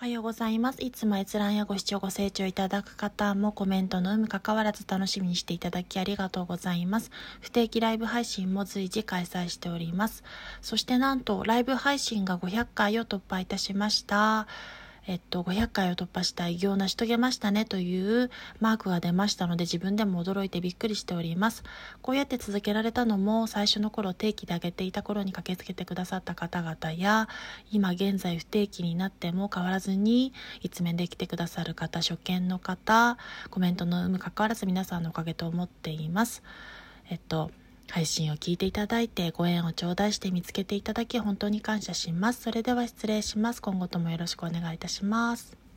おはようございます。いつも閲覧やご視聴ご清聴いただく方もコメントの有無関わらず楽しみにしていただきありがとうございます。不定期ライブ配信も随時開催しております。そしてなんとライブ配信が500回を突破いたしました。えっと、500回を突破した偉業を成し遂げましたねというマークが出ましたので自分でも驚いてびっくりしております。こうやって続けられたのも最初の頃定期で上げていた頃に駆けつけてくださった方々や今現在不定期になっても変わらずに一面で来てくださる方、初見の方、コメントの有無関わらず皆さんのおかげと思っています。えっと、配信を聞いていただいてご縁を頂戴して見つけていただき本当に感謝します。それでは失礼します。今後ともよろしくお願いいたします。